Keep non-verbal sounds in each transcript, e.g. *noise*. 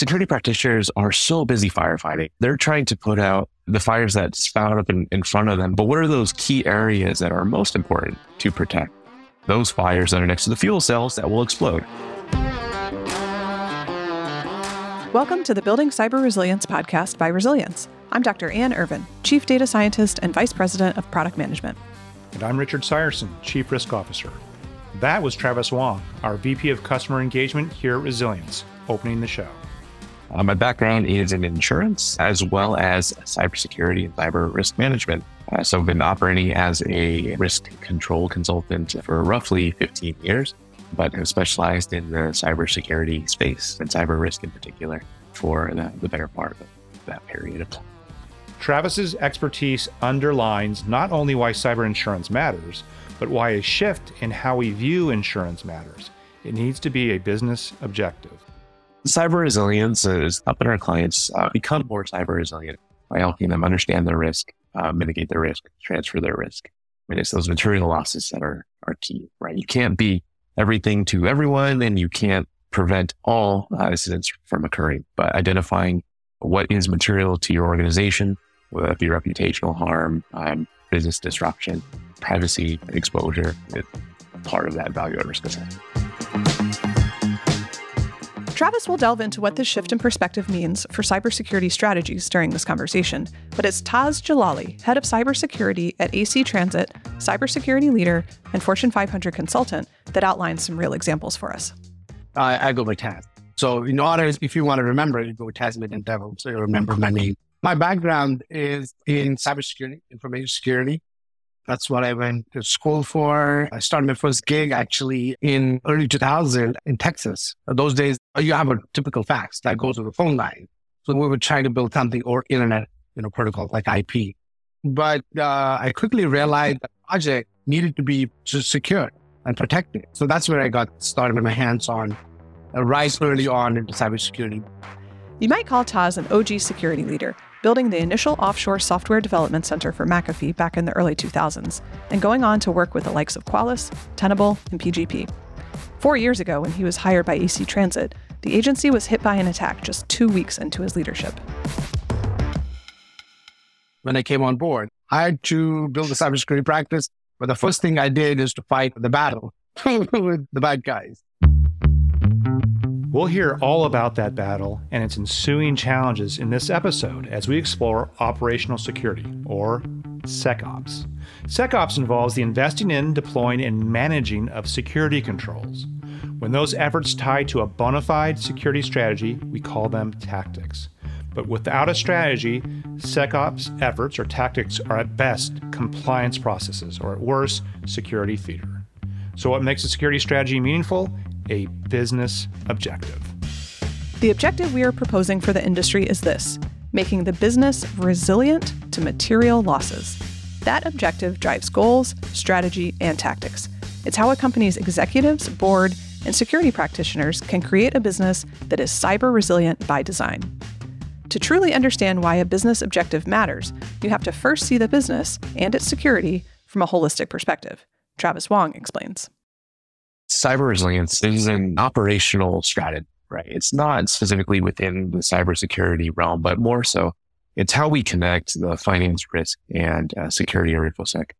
security practitioners are so busy firefighting. They're trying to put out the fires that spout up in, in front of them. But what are those key areas that are most important to protect? Those fires that are next to the fuel cells that will explode. Welcome to the Building Cyber Resilience podcast by Resilience. I'm Dr. Ann Irvine, Chief Data Scientist and Vice President of Product Management. And I'm Richard Seiersen, Chief Risk Officer. That was Travis Wong, our VP of Customer Engagement here at Resilience, opening the show. Uh, my background is in insurance as well as cybersecurity and cyber risk management. Uh, so I've been operating as a risk control consultant for roughly 15 years, but have specialized in the cybersecurity space and cyber risk in particular for the, the better part of that period of time. Travis's expertise underlines not only why cyber insurance matters, but why a shift in how we view insurance matters. It needs to be a business objective. Cyber resilience is helping our clients uh, become more cyber resilient by helping them understand their risk, uh, mitigate their risk, transfer their risk. I mean, it's those material losses that are, are key, right? You can't be everything to everyone and you can't prevent all uh, incidents from occurring, but identifying what is material to your organization, whether that be reputational harm, um, business disruption, privacy exposure, it's part of that value at risk assessment. Travis will delve into what this shift in perspective means for cybersecurity strategies during this conversation, but it's Tas Jalali, head of cybersecurity at AC Transit, cybersecurity leader, and Fortune 500 consultant, that outlines some real examples for us. I, go by Tas. So, in order, if you want to remember, you go Taz Devil, so you remember my name. My background is in cybersecurity, information security. That's what I went to school for. I started my first gig actually in early 2000 in Texas. Those days, you have a typical fax that goes to the phone line. So we were trying to build something or internet, you know, protocol like IP. But uh, I quickly realized the project needed to be just secure and protected. So that's where I got started with my hands on, uh, rise early on into cybersecurity. You might call Tas an OG security leader building the initial offshore software development center for McAfee back in the early 2000s, and going on to work with the likes of Qualys, Tenable, and PGP. Four years ago, when he was hired by AC Transit, the agency was hit by an attack just two weeks into his leadership. When I came on board, I had to build a cybersecurity practice, but the first thing I did is to fight the battle *laughs* with the bad guys. We'll hear all about that battle and its ensuing challenges in this episode as we explore operational security, or SecOps. SecOps involves the investing in, deploying, and managing of security controls. When those efforts tie to a bona fide security strategy, we call them tactics. But without a strategy, SecOps efforts or tactics are at best compliance processes, or at worst, security theater. So, what makes a security strategy meaningful? A business objective. The objective we are proposing for the industry is this making the business resilient to material losses. That objective drives goals, strategy, and tactics. It's how a company's executives, board, and security practitioners can create a business that is cyber resilient by design. To truly understand why a business objective matters, you have to first see the business and its security from a holistic perspective. Travis Wong explains cyber resilience is an operational strategy, right? It's not specifically within the cybersecurity realm, but more so it's how we connect the finance risk and uh, security or InfoSec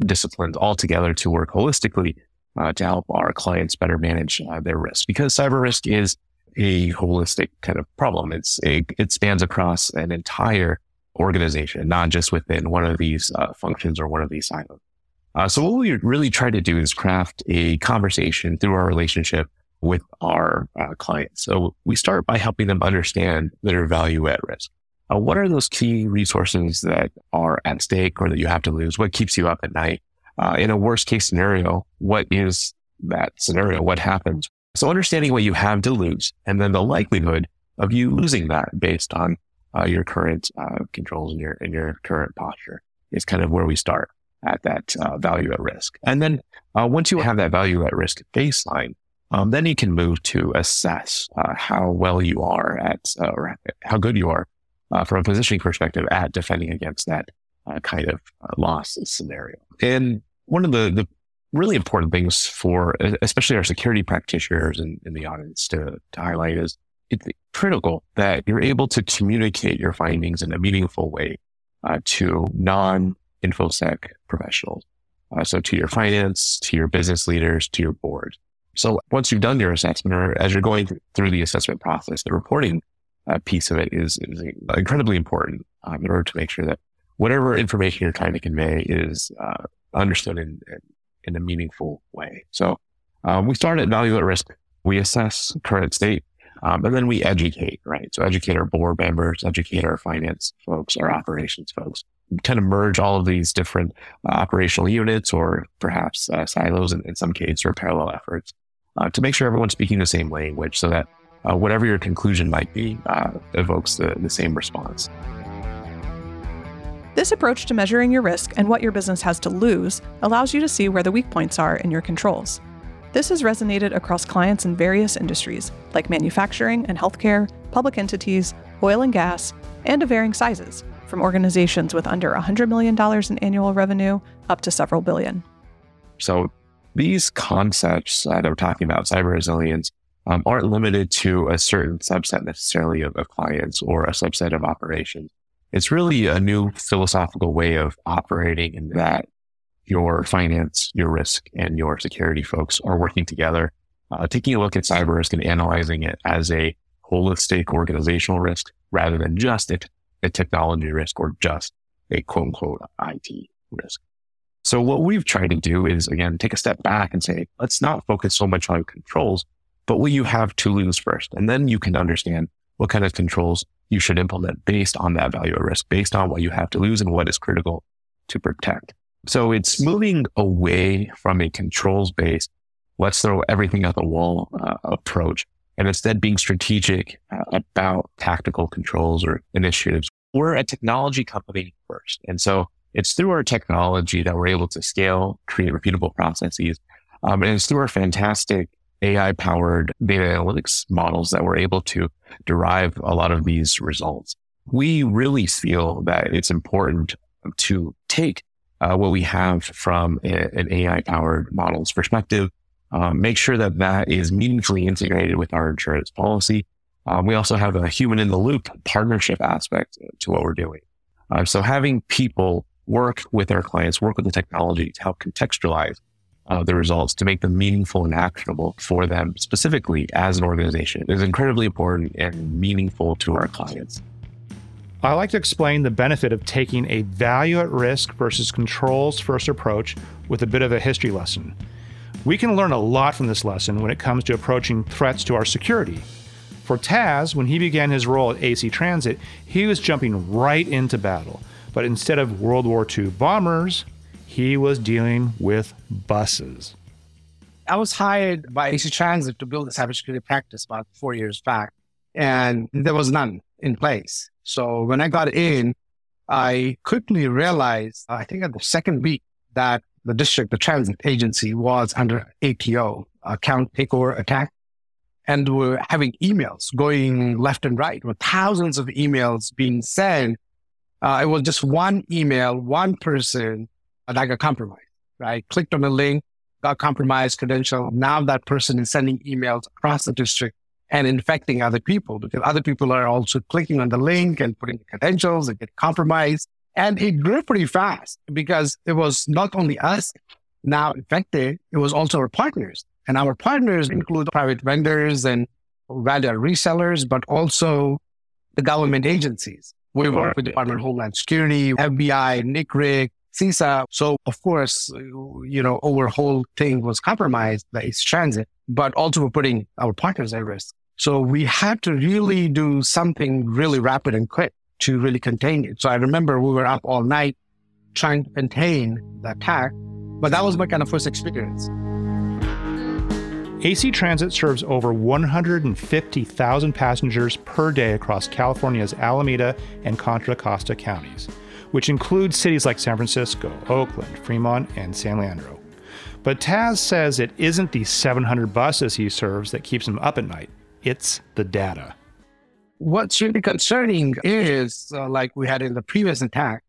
disciplines all together to work holistically uh, to help our clients better manage uh, their risk because cyber risk is a holistic kind of problem. It's a, it spans across an entire organization, not just within one of these uh, functions or one of these silos. Uh, so what we really try to do is craft a conversation through our relationship with our uh, clients. So we start by helping them understand their value at risk. Uh, what are those key resources that are at stake or that you have to lose? What keeps you up at night? Uh, in a worst case scenario, what is that scenario? What happens? So understanding what you have to lose and then the likelihood of you losing that based on uh, your current uh, controls and your, and your current posture is kind of where we start at that uh, value at risk. And then uh, once you have that value at risk baseline, um, then you can move to assess uh, how well you are at, uh, or how good you are uh, from a positioning perspective at defending against that uh, kind of loss scenario. And one of the, the really important things for, especially our security practitioners in, in the audience to, to highlight is it's critical that you're able to communicate your findings in a meaningful way uh, to non-infosec professionals. Uh, so to your finance, to your business leaders, to your board. So once you've done your assessment or as you're going through the assessment process, the reporting uh, piece of it is, is incredibly important um, in order to make sure that whatever information you're trying to convey is uh, understood in, in, in, a meaningful way. So um, we start at value at risk. We assess current state, um, and then we educate, right? So educate our board members, educate our finance folks, our operations folks, kind of merge all of these different uh, operational units or perhaps uh, silos in, in, some cases or parallel efforts uh, to make sure everyone's speaking the same language so that uh, whatever your conclusion might be uh, evokes the, the same response. This approach to measuring your risk and what your business has to lose allows you to see where the weak points are in your controls. This has resonated across clients in various industries, like manufacturing and healthcare, public entities, oil and gas, and of varying sizes, from organizations with under $100 million in annual revenue up to several billion. So, these concepts that I'm talking about, cyber resilience, um, aren't limited to a certain subset necessarily of, of clients or a subset of operations it's really a new philosophical way of operating in that your finance, your risk, and your security folks are working together, uh, taking a look at cyber risk and analyzing it as a holistic organizational risk rather than just a, a technology risk or just a quote unquote IT risk. So what we've tried to do is again, take a step back and say, let's not focus so much on controls, but what you have to lose first. And then you can understand what kind of controls you should implement based on that value at risk, based on what you have to lose and what is critical to protect. So it's moving away from a controls based, let's throw everything at the wall uh, approach and instead being strategic uh, about tactical controls or initiatives. We're a technology company first. And so it's through our technology that we're able to scale, create repeatable processes. Um, and it's through our fantastic AI powered data analytics models that we're able to derive a lot of these results. We really feel that it's important to take uh, what we have from a, an AI powered models perspective, um, make sure that that is meaningfully integrated with our insurance policy. Um, we also have a human in the loop partnership aspect to what we're doing. Uh, so having people work with our clients, work with the technology to help contextualize uh, the results to make them meaningful and actionable for them specifically as an organization is incredibly important and meaningful to our clients. I like to explain the benefit of taking a value at risk versus controls first approach with a bit of a history lesson. We can learn a lot from this lesson when it comes to approaching threats to our security. For Tas, when he began his role at AC Transit, he was jumping right into battle. But instead of World War II bombers, he was dealing with buses. I was hired by AC Transit to build a cybersecurity practice about four years back, and there was none in place. So when I got in, I quickly realized, uh, I think at the second week, that the district, the transit agency was under ATO, account takeover attack. And we're having emails going left and right with thousands of emails being sent. Uh, it was just one email, one person I got compromised. Right? Clicked on a link, got compromised credential. Now that person is sending emails across the district and infecting other people because other people are also clicking on the link and putting the credentials and get compromised. And it grew pretty fast because it was not only us now infected, it was also our partners. And our partners include private vendors and value resellers, but also the government agencies. We work with Department of Homeland Security, FBI, NCRIC, CISA. So of course, you know, our whole thing was compromised by its transit, but also we're putting our partners at risk. So we had to really do something really rapid and quick to really contain it. So I remember we were up all night trying to contain the attack, but that was my kind of first experience. AC Transit serves over 150,000 passengers per day across California's Alameda and Contra Costa counties which includes cities like San Francisco, Oakland, Fremont, and San Leandro. But Tas says it isn't the 700 buses he serves that keeps him up at night, it's the data. What's really concerning is, uh, like we had in the previous attack,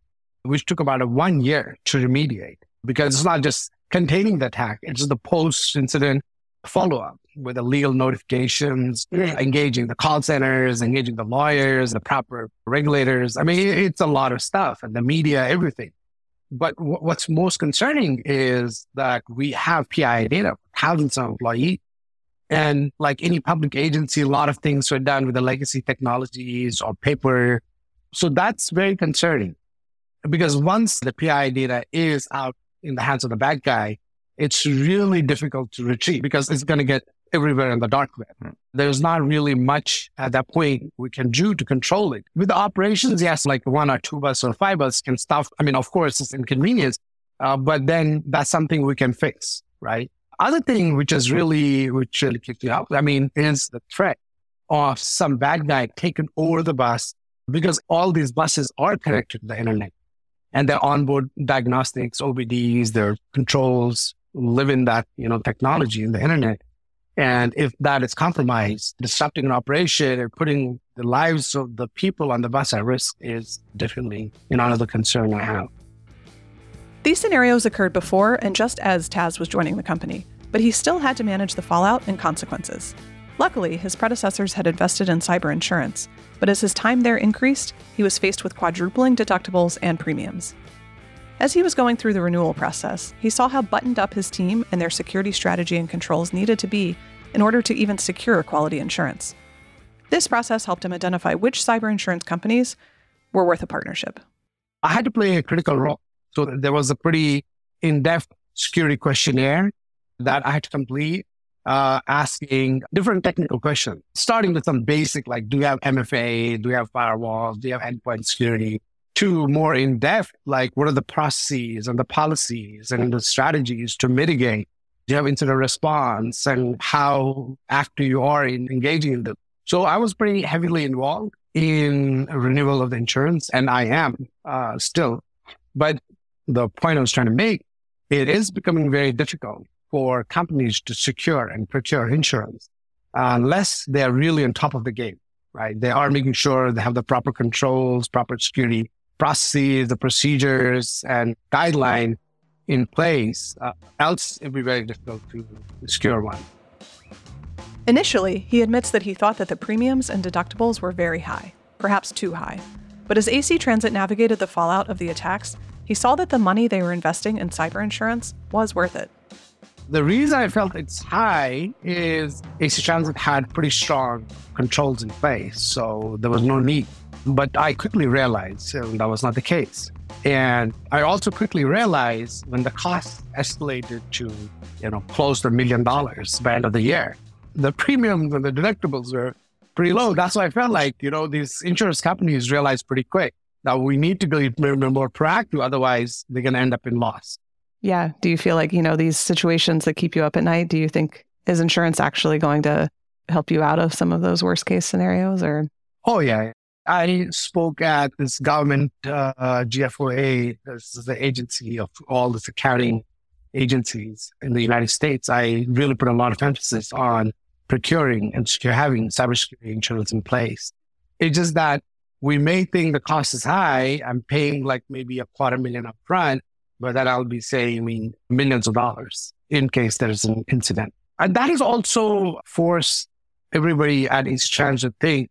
which took about a one year to remediate because it's not just containing the attack, it's the post incident follow up. with the legal notifications, *clears throat* engaging the call centers, engaging the lawyers, the proper regulators. I mean, it's a lot of stuff and the media, everything. But w- what's most concerning is that we have PII data, thousands of employees. And like any public agency, a lot of things were done with the legacy technologies or paper. So that's very concerning because once the PII data is out in the hands of the bad guy, it's really difficult to retrieve because it's going to get everywhere in the dark web. Hmm. There's not really much at that point we can do to control it. With the operations, yes, like one or two bus or five bus can stop. I mean, of course, it's inconvenience, uh, but then that's something we can fix, right? Other thing which is really, which really kicked me up, I mean, is the threat of some bad guy taking over the bus because all these buses are connected to the internet and their onboard diagnostics, OBDs, their controls live in that, you know, technology in the internet. And if that is compromised, disrupting an operation or putting the lives of the people on the bus at risk is definitely another concern I have. These scenarios occurred before and just as Tas was joining the company, but he still had to manage the fallout and consequences. Luckily, his predecessors had invested in cyber insurance, but as his time there increased, he was faced with quadrupling deductibles and premiums. As he was going through the renewal process, he saw how buttoned up his team and their security strategy and controls needed to be in order to even secure quality insurance. This process helped him identify which cyber insurance companies were worth a partnership. I had to play a critical role. So there was a pretty in depth security questionnaire that I had to complete uh, asking different technical questions, starting with some basic, like, do you have MFA? Do you have firewalls? Do you have endpoint security? To more in depth, like, what are the processes and the policies and the strategies to mitigate? Do you have incident response and how active you are in engaging in them? So I was pretty heavily involved in renewal of the insurance and I am uh, still. But the point I was trying to make, it is becoming very difficult for companies to secure and procure insurance unless they're really on top of the game, right? They are making sure they have the proper controls, proper security processes, the procedures and guideline in place. Uh, else it'd be very difficult to secure one. Initially, he admits that he thought that the premiums and deductibles were very high, perhaps too high. But as AC Transit navigated the fallout of the attacks, he saw that the money they were investing in cyber insurance was worth it. The reason I felt it's high is AC Transit had pretty strong controls in place, so there was no need. But I quickly realized that was not the case. And I also quickly realized when the cost escalated to, you know, close to a million dollars by end of the year, the premiums and the deductibles were pretty low. That's why I felt like, you know, these insurance companies realized pretty quick that we need to be more proactive. Otherwise, they're going to end up in loss. Yeah. Do you feel like, you know, these situations that keep you up at night, do you think is insurance actually going to help you out of some of those worst case scenarios or? Oh, yeah. I spoke at this government uh, GFOA, this is the agency of all the accounting agencies in the United States. I really put a lot of emphasis on procuring and having cybersecurity insurance in place. It's just that we may think the cost is high. I'm paying like maybe a quarter million upfront, but that I'll be saving millions of dollars in case there's an incident. And that is also force everybody at AC Transit to think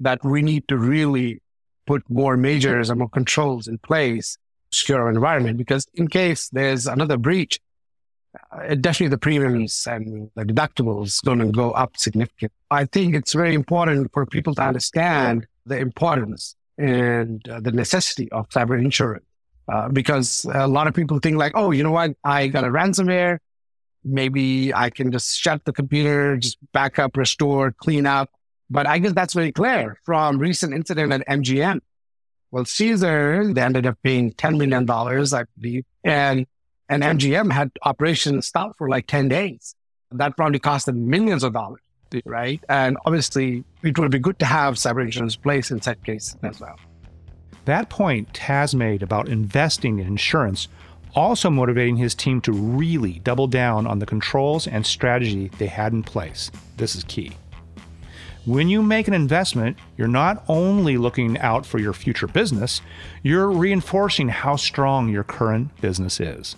that we need to really put more measures and more controls in place to secure our environment because in case there's another breach, uh, definitely the premiums and the deductibles going to go up significantly. I think it's very important for people to understand the importance and uh, the necessity of cyber insurance. Uh, because a lot of people think like, oh, you know what? I got a ransomware. Maybe I can just shut the computer, just back up, restore, clean up. But I guess that's very clear from recent incident at MGM. Well, Caesar, they ended up paying $10 million, I believe. And, and MGM had operations stopped for like 10 days. That probably cost them millions of dollars, right? And obviously, it would be good to have cyber insurance place in such case as well. That point Tas made about investing in insurance also motivating his team to really double down on the controls and strategy they had in place. This is key. When you make an investment, you're not only looking out for your future business, you're reinforcing how strong your current business is.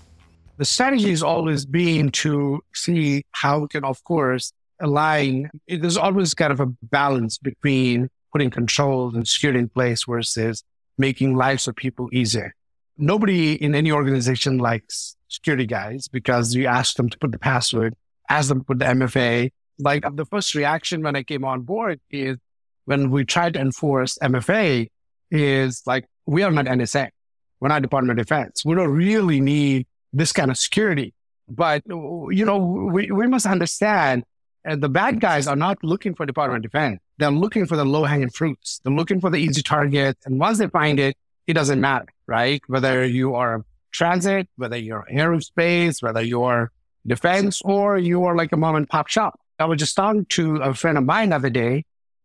The strategy is always being to see how we can, of course, align. There's always kind of a balance between putting controls and security in place versus making lives of people easier. Nobody in any organization likes security guys because you ask them to put the password, ask them to put the MFA. Like the first reaction when I came on board is when we tried to enforce MFA is like, we are not NSA. We're not Department of Defense. We don't really need this kind of security. But, you know, we, we must understand and the bad guys are not looking for Department of Defense. They're looking for the low hanging fruits. They're looking for the easy target. And once they find it, it doesn't matter, right? Whether you are transit, whether you're aerospace, whether you're defense, or you are like a mom and pop shop. I was just talking to a friend of mine the other day,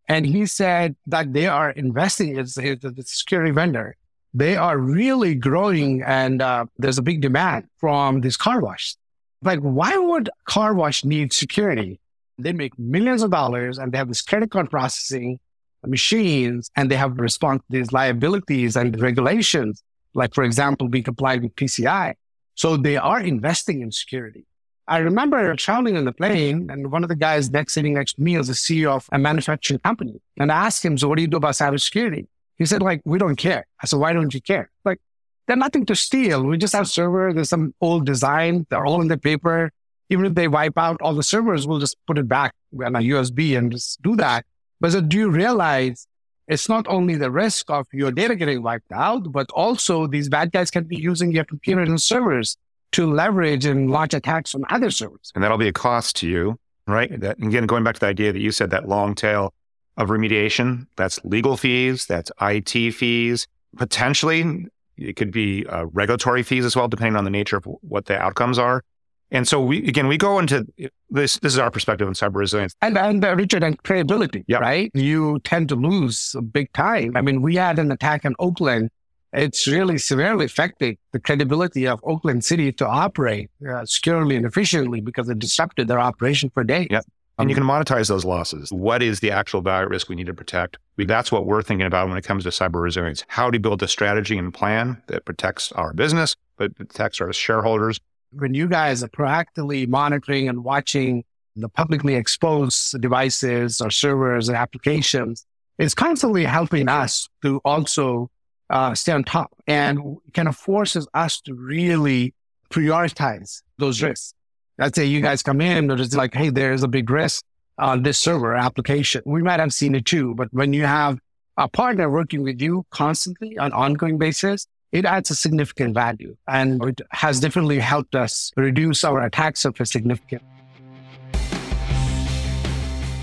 and he said that they are investing as a security vendor. They are really growing, and uh, there's a big demand from these car wash. Like, why would car wash need security? They make millions of dollars, and they have this credit card processing machines and they have to respond to these liabilities and regulations, like, for example, being compliant with PCI. So they are investing in security. I remember traveling on the plane and one of the guys next sitting next to me was the CEO of a manufacturing company. And I asked him, so what do you do about cybersecurity? He said, like, we don't care. I said, why don't you care? Like, there's nothing to steal. We just have servers. There's some old design. They're all in the paper. Even if they wipe out all the servers, we'll just put it back on a USB and just do that. But do you realize it's not only the risk of your data getting wiped out, but also these bad guys can be using your computer and servers to leverage and launch attacks on other servers. And that'll be a cost to you, right? That, again, going back to the idea that you said that long tail of remediation, that's legal fees, that's IT fees, potentially it could be uh, regulatory fees as well, depending on the nature of what the outcomes are. And so we again we go into this. This is our perspective on cyber resilience. And and uh, Richard and credibility, yep. right? You tend to lose big time. I mean, we had an attack in Oakland. It's really severely affected the credibility of Oakland City to operate uh, securely and efficiently because it disrupted their operation for days. Yep. And you can monetize those losses. What is the actual value risk we need to protect? We, that's what we're thinking about when it comes to cyber resilience. How do you build a strategy and plan that protects our business, but protects our shareholders, when you guys are proactively monitoring and watching the publicly exposed devices or servers and applications, it's constantly helping us to also uh, stay on top and kind of forces us to really prioritize those risks. Let's say you guys come in it's like, hey, there's a big risk on this server application. We might have seen it too, but when you have a partner working with you constantly on ongoing basis, it adds a significant value and it has definitely helped us reduce our attack surface significantly.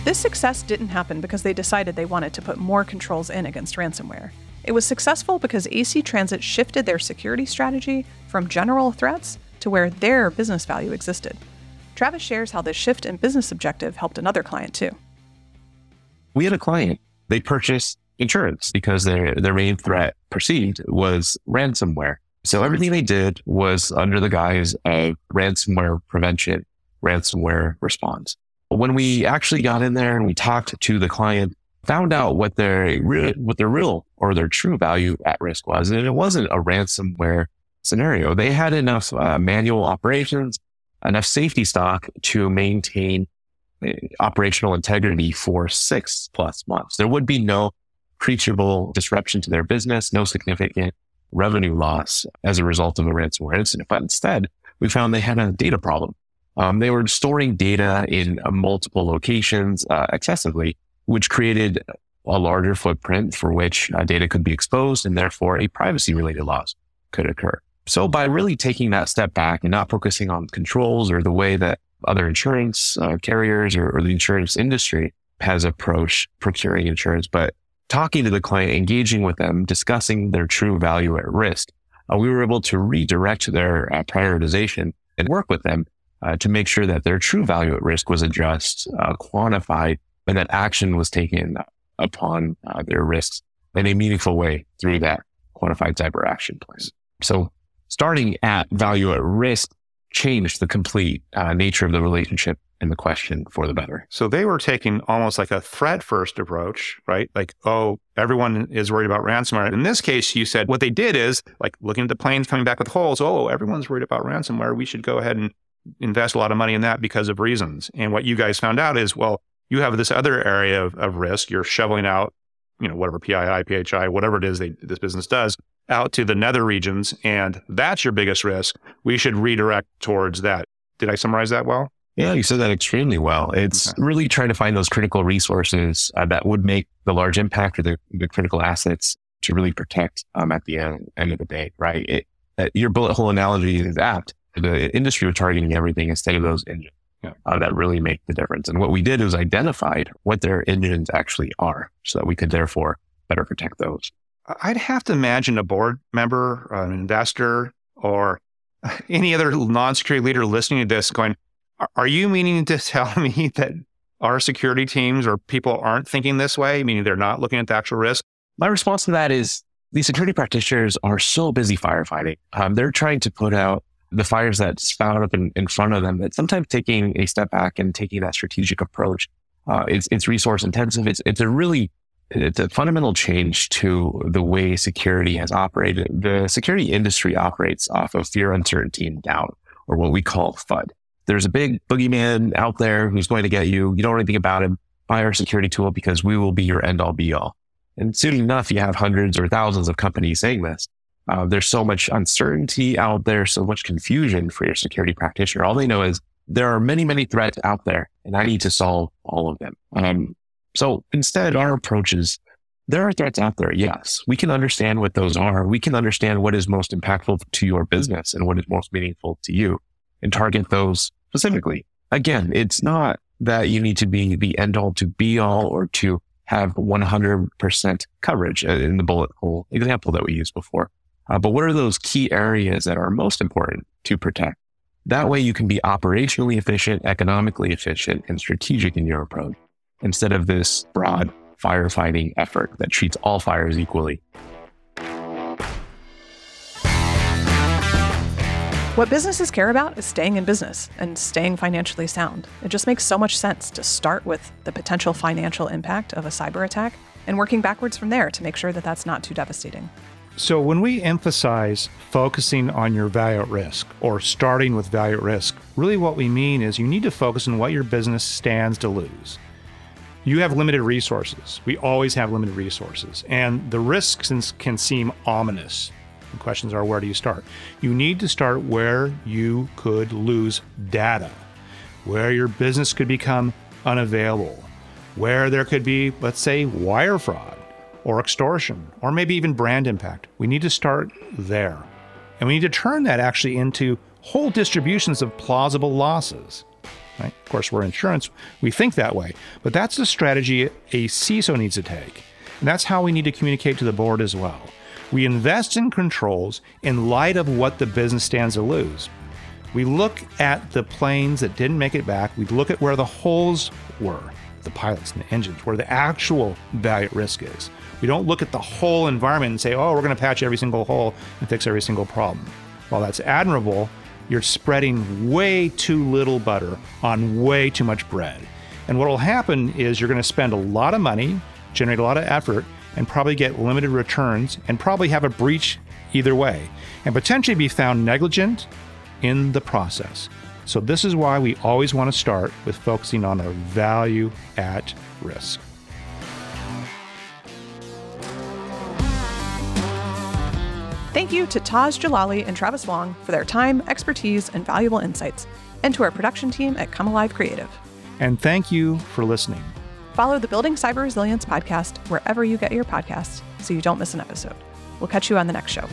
This success didn't happen because they decided they wanted to put more controls in against ransomware. It was successful because AC Transit shifted their security strategy from general threats to where their business value existed. Travis shares how this shift in business objective helped another client too. We had a client. They purchased insurance because their, their main threat perceived was ransomware. So everything they did was under the guise of ransomware prevention, ransomware response. When we actually got in there and we talked to the client, found out what their real, what their real or their true value at risk was. And it wasn't a ransomware scenario. They had enough uh, manual operations, enough safety stock to maintain uh, operational integrity for six plus months. There would be no appreciable disruption to their business, no significant revenue loss as a result of a ransomware incident. But instead, we found they had a data problem. Um, they were storing data in uh, multiple locations uh, excessively, which created a larger footprint for which uh, data could be exposed and therefore a privacy related loss could occur. So by really taking that step back and not focusing on controls or the way that other insurance uh, carriers or, or the insurance industry has approached procuring insurance, but talking to the client, engaging with them, discussing their true value at risk, uh, we were able to redirect their uh, prioritization and work with them uh, to make sure that their true value at risk was addressed, uh, quantified, and that action was taken upon uh, their risks in a meaningful way through that quantified cyber action plan. So starting at value at risk changed the complete uh, nature of the relationship and the question for the better. So they were taking almost like a threat first approach, right? Like, oh, everyone is worried about ransomware. In this case, you said what they did is like looking at the planes coming back with holes. Oh, everyone's worried about ransomware. We should go ahead and invest a lot of money in that because of reasons. And what you guys found out is, well, you have this other area of, of risk. You're shoveling out, you know, whatever PII, PHI, whatever it is they, this business does out to the nether regions. And that's your biggest risk. We should redirect towards that. Did I summarize that well? Yeah, you said that extremely well. It's okay. really trying to find those critical resources uh, that would make the large impact or the, the critical assets to really protect um, at the end, end of the day, right? It, uh, your bullet hole analogy is apt. The industry was targeting everything instead of those engines yeah. uh, that really make the difference. And what we did was identified what their engines actually are so that we could therefore better protect those. I'd have to imagine a board member, an investor, or *laughs* any other non-security leader listening to this going, are you meaning to *laughs* tell me that our security teams or people aren't thinking this way, meaning they're not looking at the actual risk? My response to that is these security practitioners are so busy firefighting. Um, they're trying to put out the fires that spout up in, in front of them that sometimes taking a step back and taking that strategic approach, uh, it's, it's resource intensive. It's, it's a really, it's a fundamental change to the way security has operated. The security industry operates off of fear, uncertainty, and doubt, or what we call FUD. There's a big boogeyman out there who's going to get you. You don't know anything about him. Buy our security tool because we will be your end all be all. And soon enough, you have hundreds or thousands of companies saying this. Uh, there's so much uncertainty out there, so much confusion for your security practitioner. All they know is there are many, many threats out there, and I need to solve all of them. Um, so instead, our approach is there are threats out there. Yes, we can understand what those are. We can understand what is most impactful to your business and what is most meaningful to you and target those specifically. Again, it's not that you need to be the end all to be all or to have 100% coverage in the bullet hole example that we used before. Uh, but what are those key areas that are most important to protect? That way you can be operationally efficient, economically efficient, and strategic in your approach instead of this broad firefighting effort that treats all fires equally. What businesses care about is staying in business and staying financially sound. It just makes so much sense to start with the potential financial impact of a cyber attack and working backwards from there to make sure that that's not too devastating. So, when we emphasize focusing on your value at risk or starting with value at risk, really what we mean is you need to focus on what your business stands to lose. You have limited resources. We always have limited resources, and the risks can seem ominous. The questions are where do you start? You need to start where you could lose data, where your business could become unavailable, where there could be, let's say, wire fraud or extortion, or maybe even brand impact. We need to start there. And we need to turn that actually into whole distributions of plausible losses. Right? Of course, we're insurance, we think that way, but that's the strategy a CISO needs to take. And that's how we need to communicate to the board as well. We invest in controls in light of what the business stands to lose. We look at the planes that didn't make it back, we look at where the holes were, the pilots and the engines, where the actual value at risk is. We don't look at the whole environment and say, oh, we're going to patch every single hole and fix every single problem. While that's admirable, you're spreading way too little butter on way too much bread. And what will happen is you're going to spend a lot of money, generate a lot of effort, and probably get limited returns and probably have a breach either way and potentially be found negligent in the process. So, this is why we always want to start with focusing on our value at risk. Thank you to Tas Jalali and Travis Wong for their time, expertise, and valuable insights, and to our production team at Come Alive Creative. And thank you for listening. Follow the Building Cyber Resilience podcast wherever you get your podcasts so you don't miss an episode. We'll catch you on the next show.